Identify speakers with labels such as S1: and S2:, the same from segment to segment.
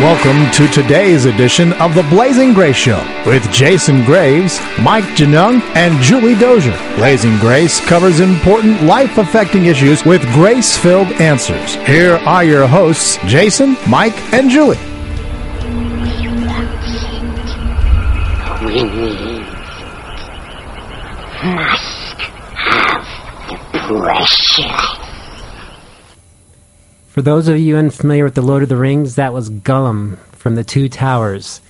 S1: Welcome to today's edition of The Blazing Grace Show with Jason Graves, Mike Genung, and Julie Dozier. Blazing Grace covers important life affecting issues with grace filled answers. Here are your hosts, Jason, Mike, and Julie.
S2: Must have the precious.
S3: For those of you unfamiliar with the Lord of the Rings, that was Gollum from the Two Towers.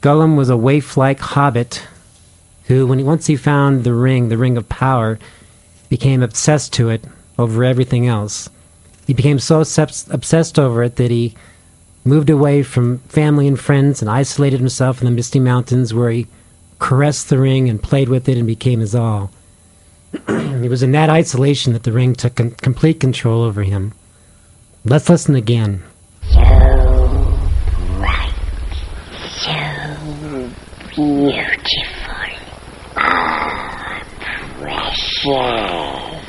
S3: Gollum was a waif-like hobbit who, when he, once he found the ring, the ring of power, became obsessed to it over everything else. He became so obsessed, over it that he moved away from family and friends and isolated himself in the Misty Mountains where he caressed the ring and played with it and became his all. it was in that isolation that the ring took con- complete control over him. Let's listen again.
S2: So bright, so beautiful. Ah, precious.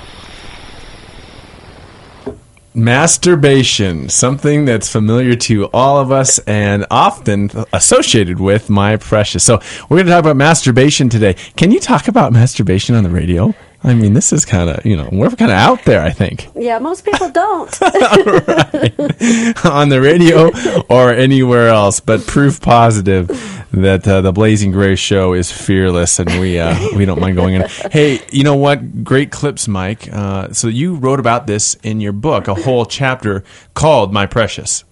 S4: Masturbation, something that's familiar to all of us and often associated with my precious. So, we're going to talk about masturbation today. Can you talk about masturbation on the radio? I mean, this is kind of, you know, we're kind of out there, I think.
S5: Yeah, most people don't.
S4: on the radio or anywhere else, but proof positive that uh, the Blazing Grace show is fearless and we uh, we don't mind going in. Hey, you know what? Great clips, Mike. Uh, so you wrote about this in your book, a whole chapter called "My Precious."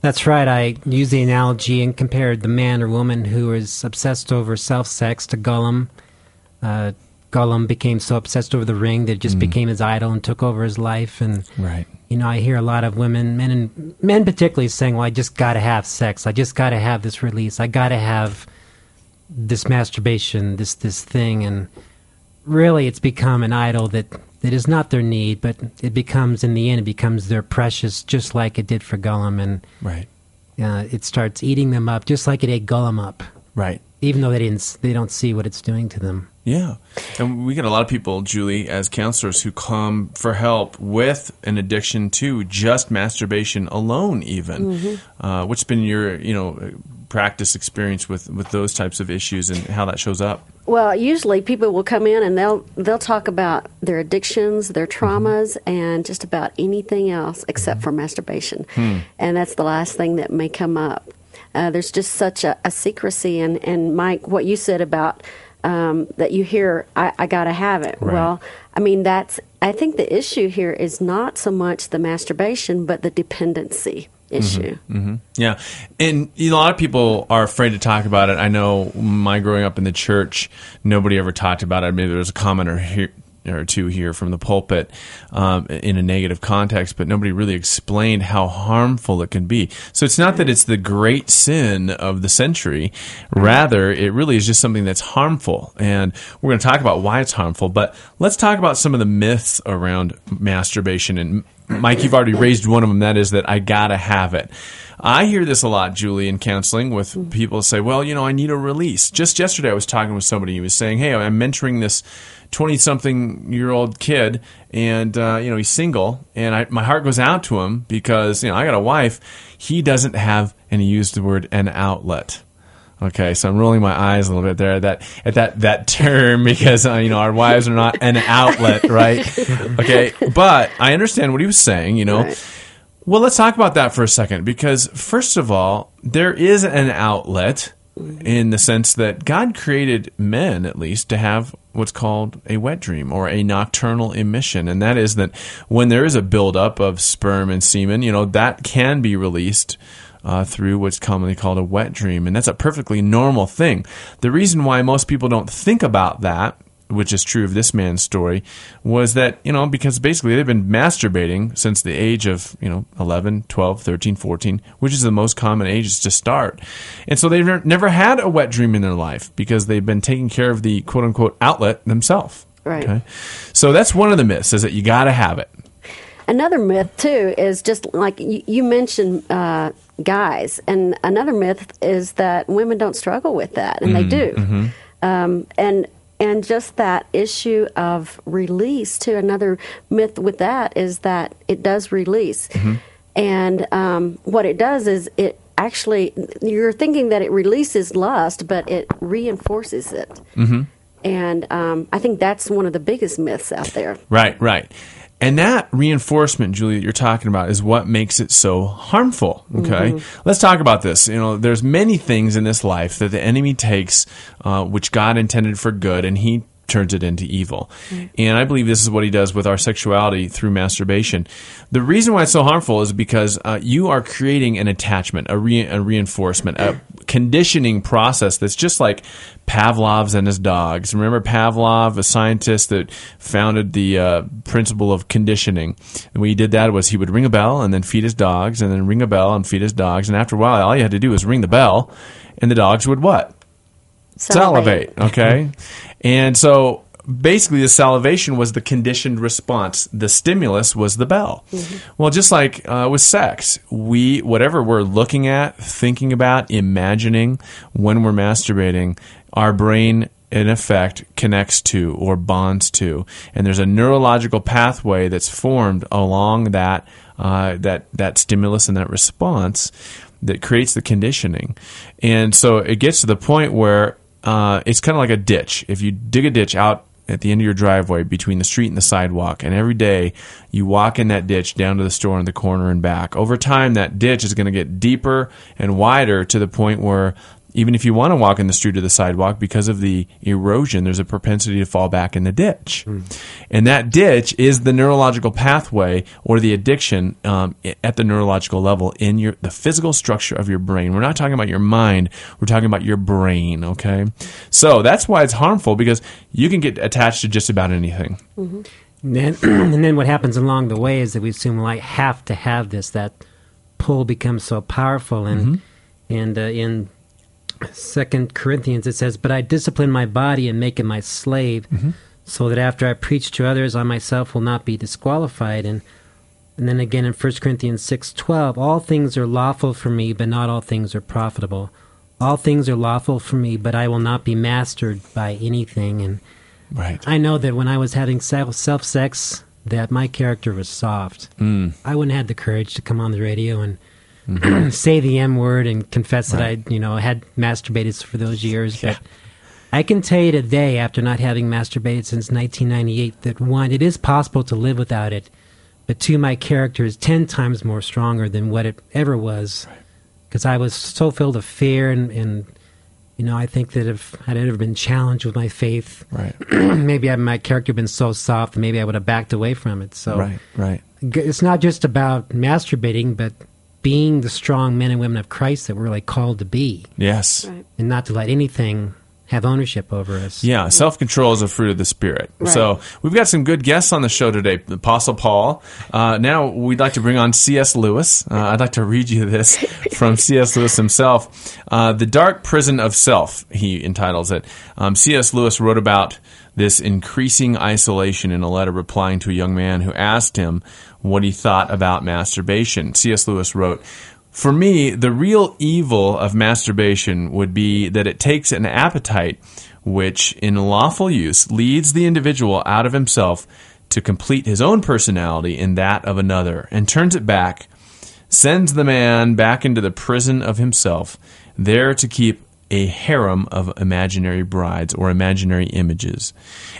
S3: That's right. I used the analogy and compared the man or woman who is obsessed over self sex to Gollum. Uh, Gollum became so obsessed over the ring that it just became his idol and took over his life. And
S4: Right.
S3: you know, I hear a lot of women, men and men particularly, saying, "Well, I just got to have sex. I just got to have this release. I got to have this masturbation, this this thing." And really, it's become an idol that that is not their need, but it becomes in the end, it becomes their precious, just like it did for Gollum, and
S4: Right.
S3: uh, it starts eating them up, just like it ate Gollum up,
S4: Right.
S3: Even though they didn't, they don't see what it's doing to them.
S4: Yeah. And we get a lot of people, Julie, as counselors who come for help with an addiction to just masturbation alone, even. Uh, what's been your, you know, practice experience with, with those types of issues and how that shows up?
S5: well, usually people will come in and they'll they'll talk about their addictions, their
S4: Mm-hmm.
S5: traumas, and just about anything else except for masturbation.
S4: Hmm.
S5: And that's the last thing that may come up. Uh, there's just such a, a secrecy, and and Mike, what you said about um, that you hear, I, I got to have it.
S4: Right.
S5: Well, I mean that's. I think the issue here is not so much the masturbation, but the dependency issue.
S4: Yeah, and you know, a lot of people are afraid to talk about it. I know my growing up in the church, nobody ever talked about it. Maybe there was a comment or here or two here from the pulpit um, in a negative context, but nobody really explained how harmful it can be. So it's not that it's the great sin of the century; rather, it really is just something that's harmful. And we're going to talk about why it's harmful. But let's talk about some of the myths around masturbation and Mike, you've already raised one of them. That is that I gotta have it. I hear this a lot, Julie, in counseling with people say, well, you know, I need a release. Just yesterday, I was talking with somebody who was saying, hey, I'm mentoring this 20 something year old kid, and, uh, you know, he's single, and I, my heart goes out to him because, you know, I got a wife. He doesn't have, and he used the word, an outlet. Okay, so I'm rolling my eyes a little bit there at that at that that term because uh, you know our wives are not an outlet, right? Okay, but I understand what he was saying. You know,
S5: Right.
S4: well, let's talk about that for a second because first of all, there is an outlet in the sense that God created men at least to have what's called a wet dream or a nocturnal emission and that is that when there is a buildup of sperm and semen you know that can be released uh, through what's commonly called a wet dream and that's a perfectly normal thing the reason why most people don't think about that which is true of this man's story, was that, you know, because basically they've been masturbating since the age of, you know, 11, 12, 13, 14, which is the most common ages to start. And so they've never- had a wet dream in their life because they've been taking care of the quote unquote outlet themselves.
S5: Right.
S4: So that's one of the myths is that you got to have it.
S5: Another myth too is just like you, you mentioned uh, guys, and another myth is that women don't struggle with that, and they do. Um, and and just that issue of release too. Another myth with that is that it does release, and um, what it does is it actually you're thinking that it releases lust, but it reinforces it. Mm-hmm. And um, I think that's one of the biggest myths out there.
S4: Right, right. And that reinforcement, Julie, that you're talking about is what makes it so harmful. Okay, let's talk about this. You know, there's many things in this life that the enemy takes, uh, which God intended for good, and he turns it into evil. And I believe this is what he does with our sexuality through masturbation. The reason why it's so harmful is because uh, you are creating an attachment, a, re- a reinforcement, a conditioning process that's just like Pavlov's and his dogs. Remember Pavlov, a scientist that founded the uh, principle of conditioning. And what he did that was he would ring a bell and then feed his dogs, and then ring a bell and feed his dogs. And after a while, all you had to do was ring the bell, and the dogs would what? salivate. Okay. and so basically, the salivation was the conditioned response. The stimulus was the bell. Well, just like uh, with sex, we whatever we're looking at, thinking about, imagining when we're masturbating, our brain. In effect, connects to or bonds to, and there's a neurological pathway that's formed along that uh, that that stimulus and that response that creates the conditioning. And so it gets to the point where uh, it's kind of like a ditch. If you dig a ditch out at the end of your driveway between the street and the sidewalk, and every day you walk in that ditch down to the store in the corner and back, over time that ditch is going to get deeper and wider to the point where even if you want to walk in the street or the sidewalk, because of the erosion, there's a propensity to fall back in the ditch. And that ditch is the neurological pathway or the addiction um, at the neurological level in your the physical structure of your brain. We're not talking about your mind. We're talking about your brain. Okay, so that's why it's harmful because you can get attached to just about anything.
S3: And then, and then what happens along the way is that we assume well, I have to have this. That pull becomes so powerful, and and uh, in Second Corinthians it says, "But I discipline my body and make it my slave, so that after I preach to others, I myself will not be disqualified." And and then again in First Corinthians six twelve, all things are lawful for me, but not all things are profitable. All things are lawful for me, but I will not be mastered by anything. And
S4: Right.
S3: I know that when I was having self sex, that my character was soft. Mm. I wouldn't have the courage to come on the radio and say the M word and confess that I, you know, had masturbated for those years.
S4: Yeah.
S3: But I can tell you today, after not having masturbated since 1998, that one, it is possible to live without it. But two, my character is ten times more stronger than what it ever was, because I was so filled of fear and, and you know, I think that if I'd ever been challenged with my faith,
S4: Right.
S3: maybe I, my character been so soft, maybe I would have backed away from it. So
S4: Right. Right.
S3: it's not just about masturbating, but being the strong men and women of Christ that we're like called to be,
S4: Yes.
S5: Right.
S3: and not to let anything have ownership over us.
S4: Yeah, self control is a fruit of the spirit. So we've got some good guests on the show today. Apostle Paul. Uh, now we'd like to bring on C.S. Lewis. Uh, I'd like to read you this from C.S. Lewis himself. Uh, the Dark Prison of Self, he entitles it. Um, C.S. Lewis wrote about this increasing isolation in a letter replying to a young man who asked him what he thought about masturbation. C.S. Lewis wrote, for me, the real evil of masturbation would be that it takes an appetite which, in lawful use, leads the individual out of himself to complete his own personality in that of another, and turns it back, sends the man back into the prison of himself, there to keep a harem of imaginary brides or imaginary images.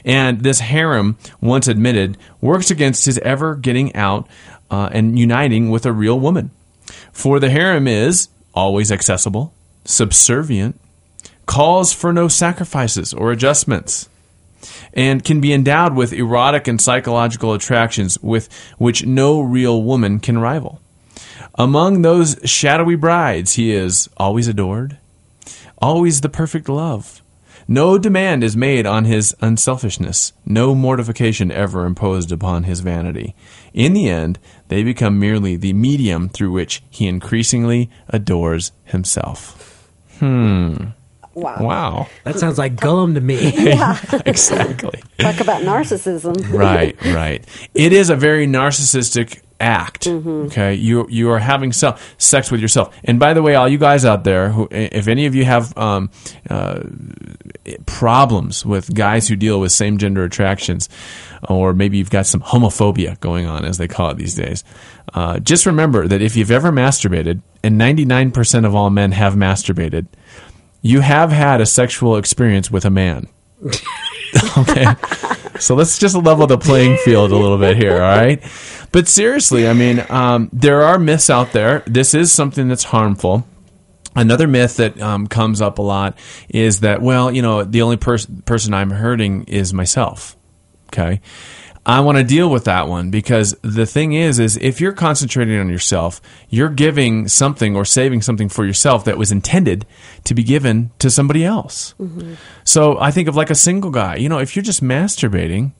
S4: And this harem, once admitted, works against his ever getting out uh, and uniting with a real woman. For the harem is always accessible, subservient, calls for no sacrifices or adjustments, and can be endowed with erotic and psychological attractions with which no real woman can rival. Among those shadowy brides, he is always adored, always the perfect love. No demand is made on his unselfishness, no mortification ever imposed upon his vanity. In the end, they become merely the medium through which he increasingly adores himself. Hmm.
S5: Wow.
S4: Wow.
S3: That sounds like Gollum to me.
S4: exactly.
S5: Talk about narcissism.
S4: right, right. It is a very narcissistic act. Okay, you you are having self sex with yourself. And by the way, all you guys out there, who if any of you have um, uh, problems with guys who deal with same gender attractions, or maybe you've got some homophobia going on, as they call it these days, uh, just remember that if you've ever masturbated, and 99% of all men have masturbated, you have had a sexual experience with a man. okay. So let's just level the playing field a little bit here, all right? But seriously, I mean, um, there are myths out there. This is something that's harmful. Another myth that um, comes up a lot is that, well, you know, the only pers- person I'm hurting is myself. Okay. I want to deal with that one because the thing is, is if you're concentrating on yourself, you're giving something or saving something for yourself that was intended to be given to somebody else. So I think of like a single guy. You know, if you're just masturbating,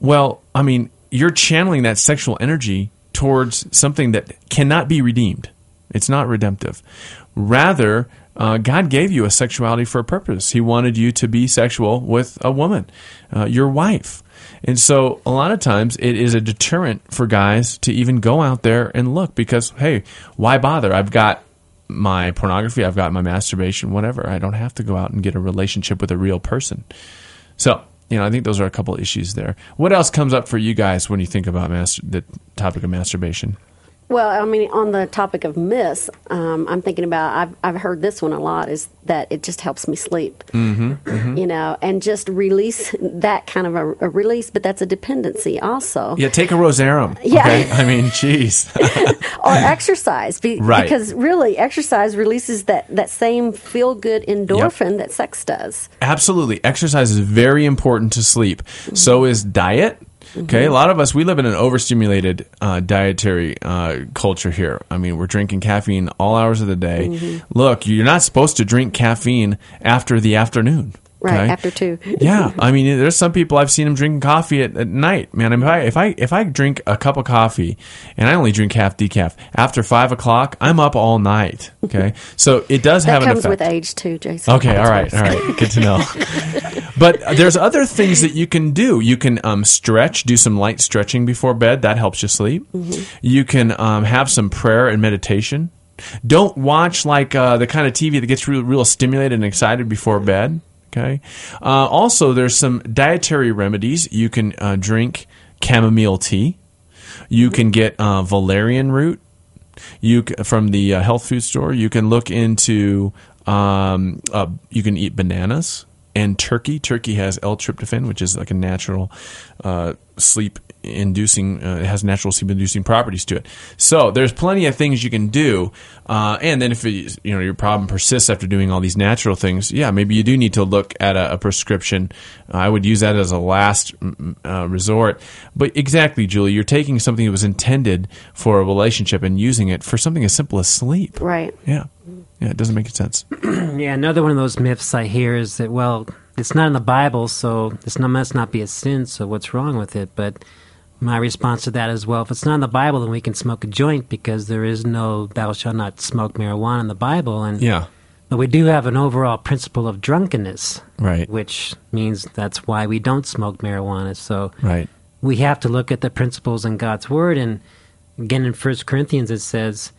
S4: well, I mean, you're channeling that sexual energy towards something that cannot be redeemed. It's not redemptive. Rather, uh, God gave you a sexuality for a purpose. He wanted you to be sexual with a woman, uh, your wife. And so, a lot of times, it is a deterrent for guys to even go out there and look because, hey, why bother? I've got my pornography, I've got my masturbation, whatever. I don't have to go out and get a relationship with a real person. So, you know, I think those are a couple issues there. What else comes up for you guys when you think about master- the topic of masturbation?
S5: Well, I mean, on the topic of myths, um, I'm thinking about. I've I've heard this one a lot. Is that it just helps me sleep? Mm-hmm, You know, and just release that kind of a, a release, but that's a dependency also.
S4: Yeah, take a Rozerem.
S5: Yeah.
S4: Okay? I mean, jeez.
S5: or exercise be,
S4: Right.
S5: because really exercise releases that, that same feel good endorphin that sex does
S4: Absolutely. Exercise is very important to sleep.
S5: Mm-hmm.
S4: So is diet. Okay, a lot of us we live in an overstimulated uh, dietary uh, culture here. I mean, we're drinking caffeine all hours of the day.
S5: Mm-hmm.
S4: Look, you're not supposed to drink caffeine after the afternoon.
S5: Right
S4: okay?
S5: after two
S4: yeah, I mean, there's some people I've seen them drinking coffee at, at night. Man, if I if I if I drink a cup of coffee and I only drink half decaf after five o'clock, I'm up all night. Okay, so it does
S5: that
S4: have an
S5: comes
S4: effect.
S5: with age too jason
S4: Okay, all right, all right, good to know. but there's other things that you can do. You can um, stretch, do some light stretching before bed. That helps you sleep. You can um, have some prayer and meditation. Don't watch like uh, the kind of TV that gets real, real stimulated and excited before bed. Okay. Uh, also, there's some dietary remedies. You can uh, drink chamomile tea. You can get uh, valerian root you from the uh, health food store. You can look into. Um, uh, you can eat bananas and turkey. Turkey has L-tryptophan, which is like a natural uh, sleep inducing. Uh, it has natural sleep inducing properties to it. So there's plenty of things you can do. Uh, and then if it, you know your problem persists after doing all these natural things, yeah, maybe you do need to look at a, a prescription. I would use that as a last uh, resort. But exactly, Julie, you're taking something that was intended for a relationship and using it for something as simple as sleep.
S5: right
S4: Yeah, yeah, it doesn't make sense.
S3: Yeah, another one of those myths I hear is that well, it's not in the Bible, so this not, must not be a sin. So what's wrong with it? But my response to that is, well, if it's not in the Bible, then we can smoke a joint because there is no "thou shalt not smoke marijuana" in the Bible, and
S4: Yeah,
S3: but we do have an overall principle of drunkenness,
S4: right,
S3: which means that's why we don't smoke marijuana. So
S4: right,
S3: we have to look at the principles in God's word. And again, in First Corinthians, it says,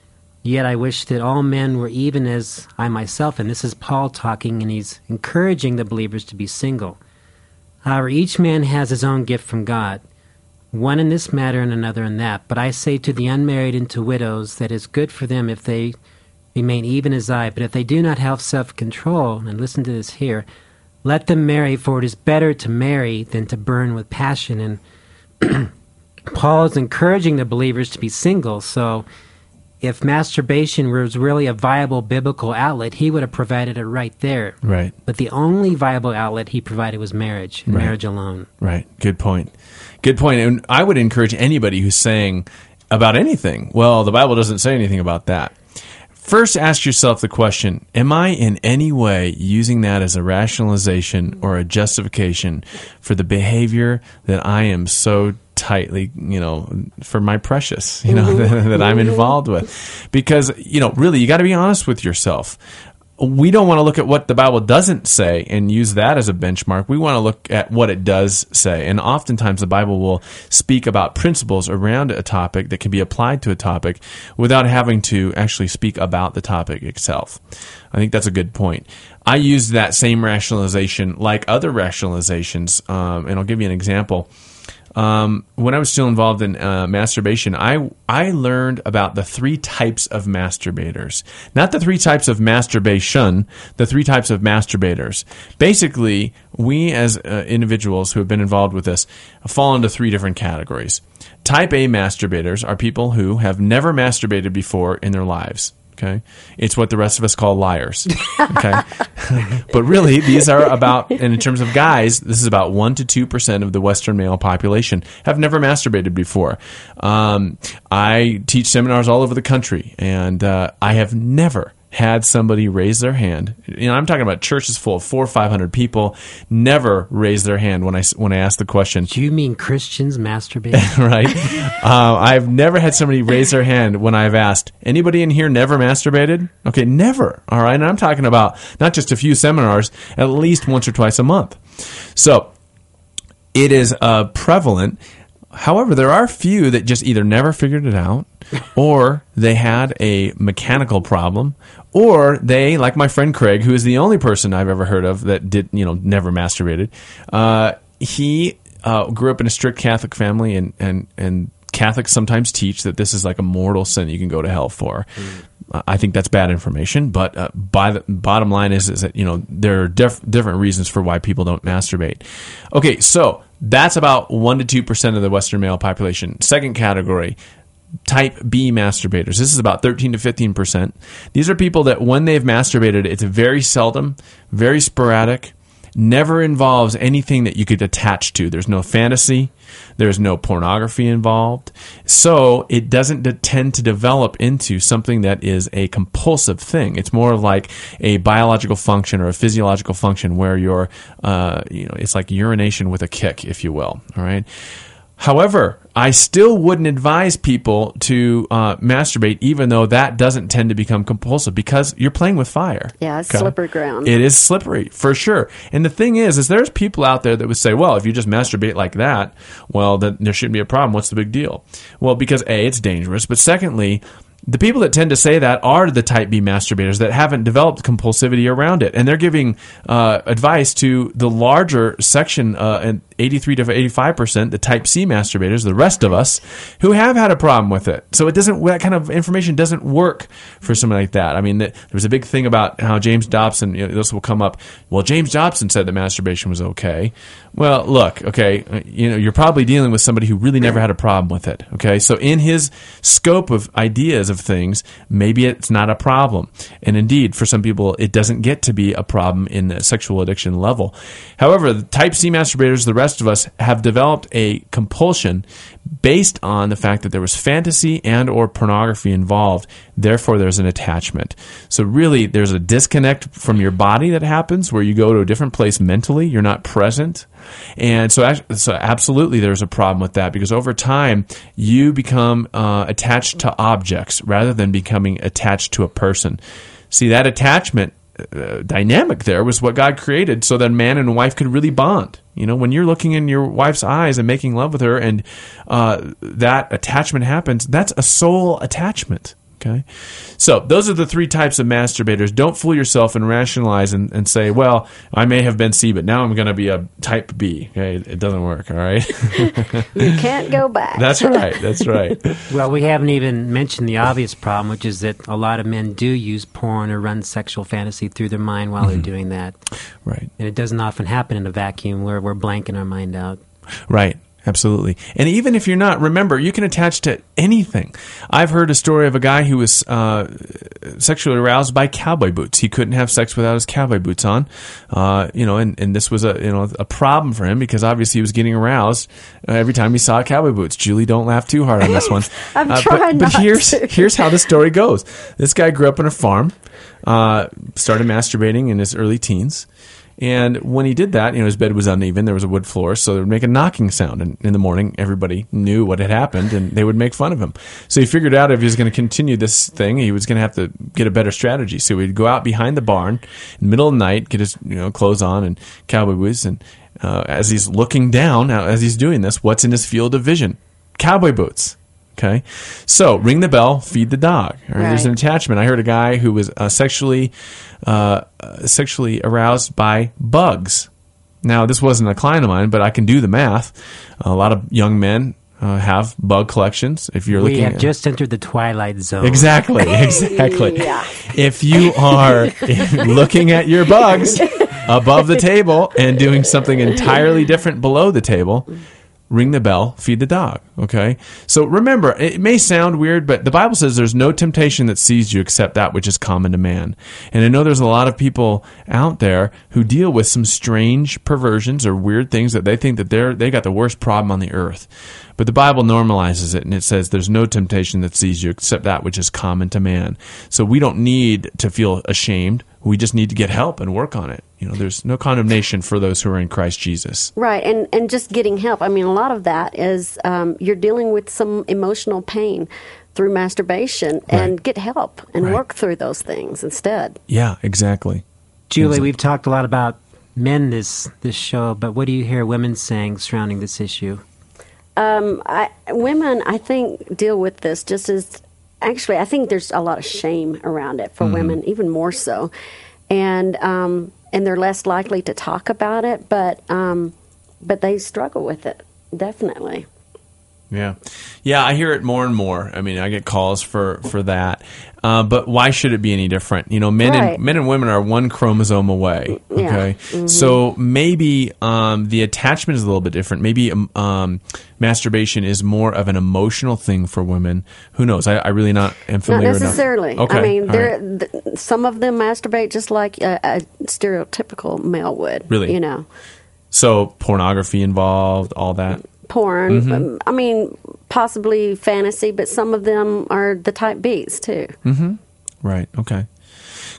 S3: Yet I wish that all men were even as I myself. And this is Paul talking, and he's encouraging the believers to be single. However, each man has his own gift from God, one in this matter and another in that. But I say to the unmarried and to widows that it's good for them if they remain even as I. But if they do not have self control, and listen to this here, let them marry, for it is better to marry than to burn with passion. And Paul is encouraging the believers to be single. So if masturbation was really a viable biblical outlet, he would have provided it right there.
S4: right,
S3: But the only viable outlet he provided was marriage,
S4: Right.
S3: marriage alone.
S4: right. Good point. Good point. And I would encourage anybody who's saying about anything, well, the Bible doesn't say anything about that. First, ask yourself the question Am I in any way using that as a rationalization or a justification for the behavior that I am so tightly, you know, for my precious, you know, that I'm involved with? Because, you know, really, you got to be honest with yourself. we don't want to look at what the Bible doesn't say and use that as a benchmark. We want to look at what it does say. And oftentimes the Bible will speak about principles around a topic that can be applied to a topic without having to actually speak about the topic itself. I think that's a good point. I use that same rationalization like other rationalizations, um, and I'll give you an example. Um, when I was still involved in uh, masturbation, I I learned about the three types of masturbators, not the three types of masturbation, the three types of masturbators. Basically, we as uh, individuals who have been involved with this fall into three different categories. Type A masturbators are people who have never masturbated before in their lives. Okay. It's what the rest of us call liars. Okay. but really, these are about, and in terms of guys, this is about 1% to 2% of the Western male population have never masturbated before. Um, I teach seminars all over the country, and uh, I have never had somebody raise their hand. You know, I'm talking about churches full of four or five hundred people. Never raise their hand when I when I ask the question.
S3: Do you mean Christians masturbate?
S4: right? uh, I've never had somebody raise their hand when I've asked, anybody in here never masturbated? Okay, never. All right. And I'm talking about not just a few seminars, at least once or twice a month. So it is uh, prevalent. However, there are few that just either never figured it out or they had a mechanical problem or they, like my friend Craig, who is the only person I've ever heard of that did, you know, never masturbated, uh, he uh, grew up in a strict Catholic family and, and, and Catholics sometimes teach that this is like a mortal sin you can go to hell for. Uh, I think that's bad information, but uh, by the bottom line is, is that you know there are diff- different reasons for why people don't masturbate. Okay, so that's about one to two percent of the Western male population. Second category, type B masturbators. This is about 13 to 15%. These are people that when they've masturbated, it's very seldom, very sporadic, never involves anything that you could attach to. There's no fantasy, there's no pornography involved. So it doesn't de- tend to develop into something that is a compulsive thing. It's more like a biological function or a physiological function where you're, uh, you know, it's like urination with a kick, if you will. All right. However, I still wouldn't advise people to uh, masturbate, even though that doesn't tend to become compulsive because you're playing with fire.
S5: Yeah, it's slippery ground.
S4: It is slippery for sure. And the thing is, is there's people out there that would say, well, if you just masturbate like that, well, then there shouldn't be a problem. What's the big deal? Well, because a, it's dangerous, but secondly, the people that tend to say that are the type B masturbators that haven't developed compulsivity around it, and they're giving uh, advice to the larger section, uh, and 83 to 85 percent, the type C masturbators, the rest of us, who have had a problem with it. So it doesn't that kind of information doesn't work for somebody like that. I mean, there was a big thing about how James Dobson. You know, this will come up. Well, James Dobson said that masturbation was okay. Well, look, okay, you know, you're probably dealing with somebody who really never had a problem with it. Okay, so in his scope of ideas of things, maybe it's not a problem, and indeed, for some people, it doesn't get to be a problem in the sexual addiction level. However, the type C masturbators, the rest of us, have developed a compulsion based on the fact that there was fantasy and or pornography involved. Therefore there's an attachment. So really there's a disconnect from your body that happens where you go to a different place mentally. You're not present. And so, so absolutely there's a problem with that because over time you become uh, attached to objects rather than becoming attached to a person. See that attachment uh, dynamic there was what God created so that man and wife could really bond. You know, when you're looking in your wife's eyes and making love with her and uh, that attachment happens, that's a soul attachment. Okay. So those are the three types of masturbators. Don't fool yourself and rationalize and, and say, well, I may have been C, but now I'm going to be a type B. Okay. It doesn't work. All right.
S5: you can't go back.
S4: that's right. That's right.
S3: Well, we haven't even mentioned the obvious problem, which is that a lot of men do use porn or run sexual fantasy through their mind while they're mm-hmm. doing that.
S4: Right.
S3: And it doesn't often happen in a vacuum where we're blanking our mind out.
S4: Right. Absolutely. And even if you're not, remember, you can attach to anything. I've heard a story of a guy who was uh, sexually aroused by cowboy boots. He couldn't have sex without his cowboy boots on. Uh, you know, and, and this was a you know a problem for him because obviously he was getting aroused uh, every time he saw cowboy boots. Julie, don't laugh too hard on this one.
S5: I'm
S4: Uh,
S5: trying
S4: but, but here's
S5: to.
S4: here's how the story goes. This guy grew up on a farm, uh, started masturbating in his early teens, And when he did that, you know, his bed was uneven. There was a wood floor, so they would make a knocking sound. And in the morning, everybody knew what had happened, and they would make fun of him. So he figured out if he was going to continue this thing, he was going to have to get a better strategy. So he'd go out behind the barn in the middle of the night, get his you know clothes on and cowboy boots, and uh, as he's looking down, as he's doing this, what's in his field of vision? Cowboy boots. Okay, so ring the bell, feed the dog. All right, There's an attachment. I heard a guy who was uh, sexually uh, uh, sexually aroused by bugs. Now, this wasn't a client of mine, but I can do the math. A lot of young men uh, have bug collections. If you're
S3: We
S4: looking
S3: have
S4: at
S3: just entered the twilight zone.
S4: Exactly, exactly.
S5: Yeah.
S4: If you are looking at your bugs above the table and doing something entirely different below the table, ring the bell, feed the dog. Okay? So remember, it may sound weird, but the Bible says there's no temptation that sees you except that which is common to man. And I know there's a lot of people out there who deal with some strange perversions or weird things that they think that they're they got the worst problem on the earth. But the Bible normalizes it and it says there's no temptation that sees you except that which is common to man. So we don't need to feel ashamed. We just need to get help and work on it. You know, there's no condemnation for those who are in Christ Jesus.
S5: Right, and and just getting help. I mean, a lot of that is um, you're dealing with some emotional pain through masturbation, and get help and
S4: Right.
S5: work through those things instead.
S4: Yeah, exactly.
S3: Julie, we've talked a lot about men this this show, but what do you hear women saying surrounding this issue?
S5: Um, I, women, I think, deal with this just as actually. I think there's a lot of shame around it for
S4: Mm-hmm.
S5: women, even more so, and um, and they're less likely to talk about it, but um, but they struggle with it definitely.
S4: Yeah, yeah, I hear it more and more. I mean, I get calls for for that. Uh, but why should it be any different? You know, men
S5: Right.
S4: and men and women are one chromosome away.
S5: Yeah.
S4: Okay, so maybe um, the attachment is a little bit different. Maybe um, um, masturbation is more of an emotional thing for women. Who knows? I, I really not am
S5: Not
S4: familiar enough.
S5: necessarily.
S4: Okay,
S5: I mean, there
S4: right.
S5: th- some of them masturbate just like a, a stereotypical male would.
S4: Really?
S5: you know,
S4: so pornography involved, all that.
S5: Porn.
S4: Mm-hmm.
S5: um, I mean, possibly fantasy, but some of them are the type B's too.
S4: Right. Okay.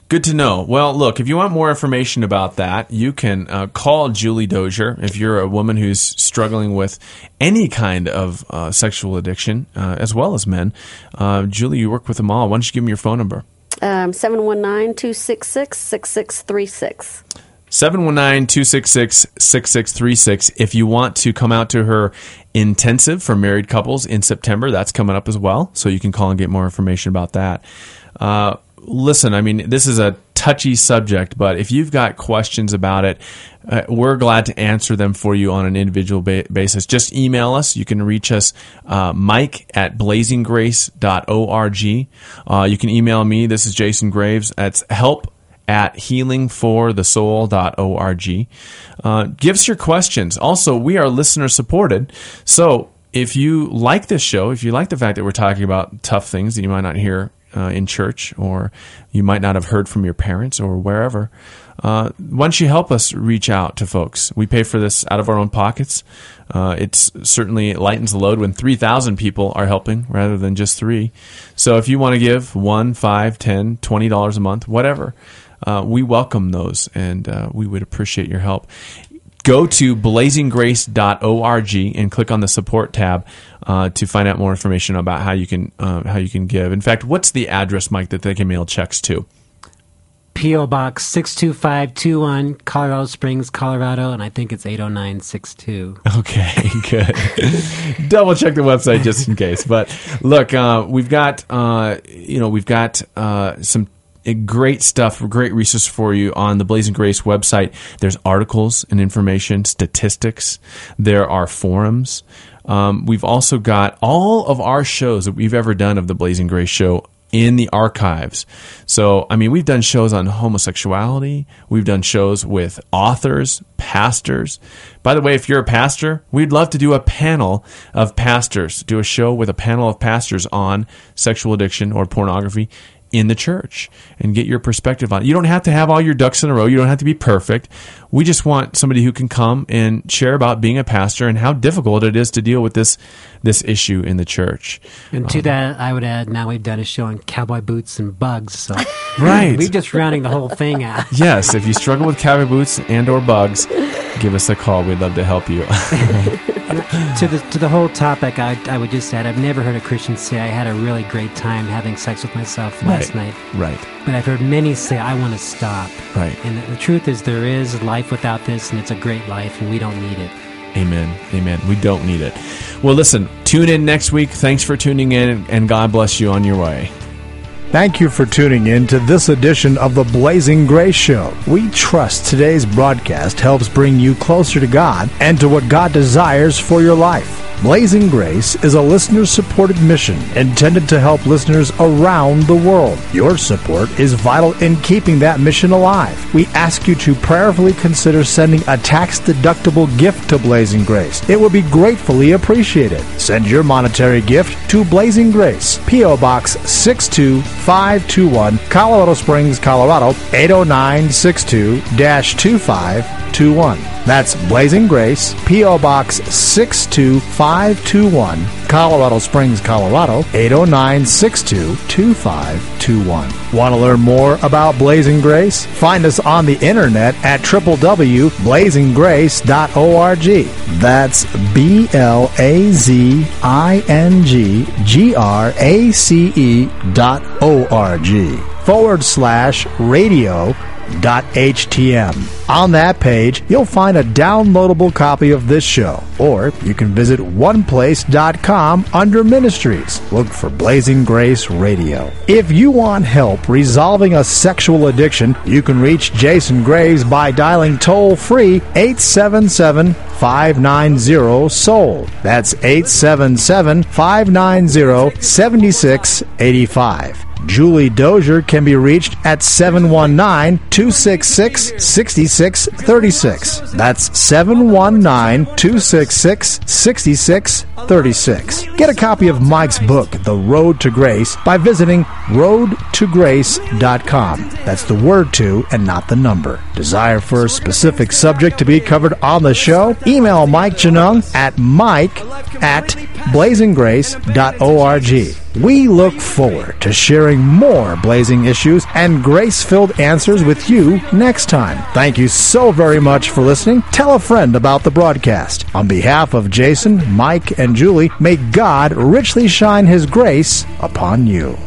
S4: Good to know. Well, look, if you want more information about that, you can uh, call Julie Dozier if you're a woman who's struggling with any kind of uh, sexual addiction, uh, as well as men. Uh, Julie, you work with them all. Why don't you give me your phone number?
S5: Um, 719-266-6636.
S4: 719-266-6636 if you want to come out to her intensive for married couples in september that's coming up as well. So you can call and get more information about that. Uh, listen i mean this is a touchy subject but if you've got questions about it uh, we're glad to answer them for you on an individual ba- basis. Just email us. You can reach us uh, mike at blazinggrace.org uh, you can email me. This is jason graves. That's help at healingforthesoul.org. Uh, give us your questions. Also, we are listener supported. So if you like this show, if you like the fact that we're talking about tough things that you might not hear uh, in church or you might not have heard from your parents or wherever, uh, why don't you help us reach out to folks? We pay for this out of our own pockets. Uh, it's certainly lightens the load when 3,000 people are helping rather than just three. So if you want to give one, five, ten, twenty dollars a month, whatever, uh, we welcome those and uh, we would appreciate your help. Go to blazinggrace.org and click on the support tab uh, to find out more information about how you can uh, how you can give. In fact, what's the address, Mike, that they can mail checks to?
S3: P.O. Box 62521, Colorado Springs, Colorado, and I think it's 80962.
S4: Okay, good. Double check the website just in case. But look, uh, we've got uh, you know we've got uh, some great stuff, great resources for you on the Blazing Grace website. There's articles and information, statistics. There are forums. Um, we've also got all of our shows that we've ever done of the Blazing Grace show in the archives. So, I mean, we've done shows on homosexuality. We've done shows with authors, pastors. By the way, if you're a pastor, we'd love to do a panel of pastors, do a show with a panel of pastors on sexual addiction or pornography in the church and get your perspective on it. You don't have to have all your ducks in a row. You don't have to be perfect. we just want somebody who can come and share about being a pastor and how difficult it is to deal with this this issue in the church.
S3: And to um, that, I would add, now we've done a show on cowboy boots and bugs. So
S4: Right.
S3: we're just rounding the whole thing out.
S4: Yes, if you struggle with cowboy boots and or bugs, give us a call. We'd love to help you.
S3: to the to the whole topic, I, I would just add, I've never heard a Christian say I had a really great time having sex with myself last
S4: right.
S3: night.
S4: Right.
S3: But I've heard many say I want to stop.
S4: Right.
S3: And the, the truth is, there is life without this, and it's a great life, and we don't need it.
S4: Amen. Amen. We don't need it. Well, listen, tune in next week. Thanks for tuning in, and God bless you on your way.
S1: Thank you for tuning in to this edition of the Blazing Grace Show. We trust today's broadcast helps bring you closer to God and to what God desires for your life. Blazing Grace is a listener supported mission intended to help listeners around the world. Your support is vital in keeping that mission alive. We ask you to prayerfully consider sending a tax deductible gift to Blazing Grace. It would be gratefully appreciated. Send your monetary gift to Blazing Grace, P.O. Box 62521, Colorado Springs, Colorado 80962 2521. That's Blazing Grace, P.O. Box 62521, Colorado Springs, Colorado 80962 2521. Want to learn more about Blazing Grace? Find us on the internet at www.blazinggrace.org. That's B L A Z I N G G R A C E dot O R G forward slash radio dot htm. On that page, you'll find a downloadable copy of this show, or you can visit oneplace.com under Ministries. Look for Blazing Grace Radio. If you want help resolving a sexual addiction, you can reach Jason Graves by dialing toll free 877 590 SOUL. That's 877 590 7685. Julie Dozier can be reached at 719 266 6636. That's 719 266 6636. Get a copy of Mike's book, The Road to Grace, by visiting roadtograce.com. That's the word to and not the number. Desire for a specific subject to be covered on the show? Email Mike Genung at mike at blazinggrace.org. We look forward to sharing more blazing issues and grace filled answers with you next time. Thank you so very much for listening. Tell a friend about the broadcast. On behalf of Jason, Mike, and Julie, may God richly shine his grace upon you.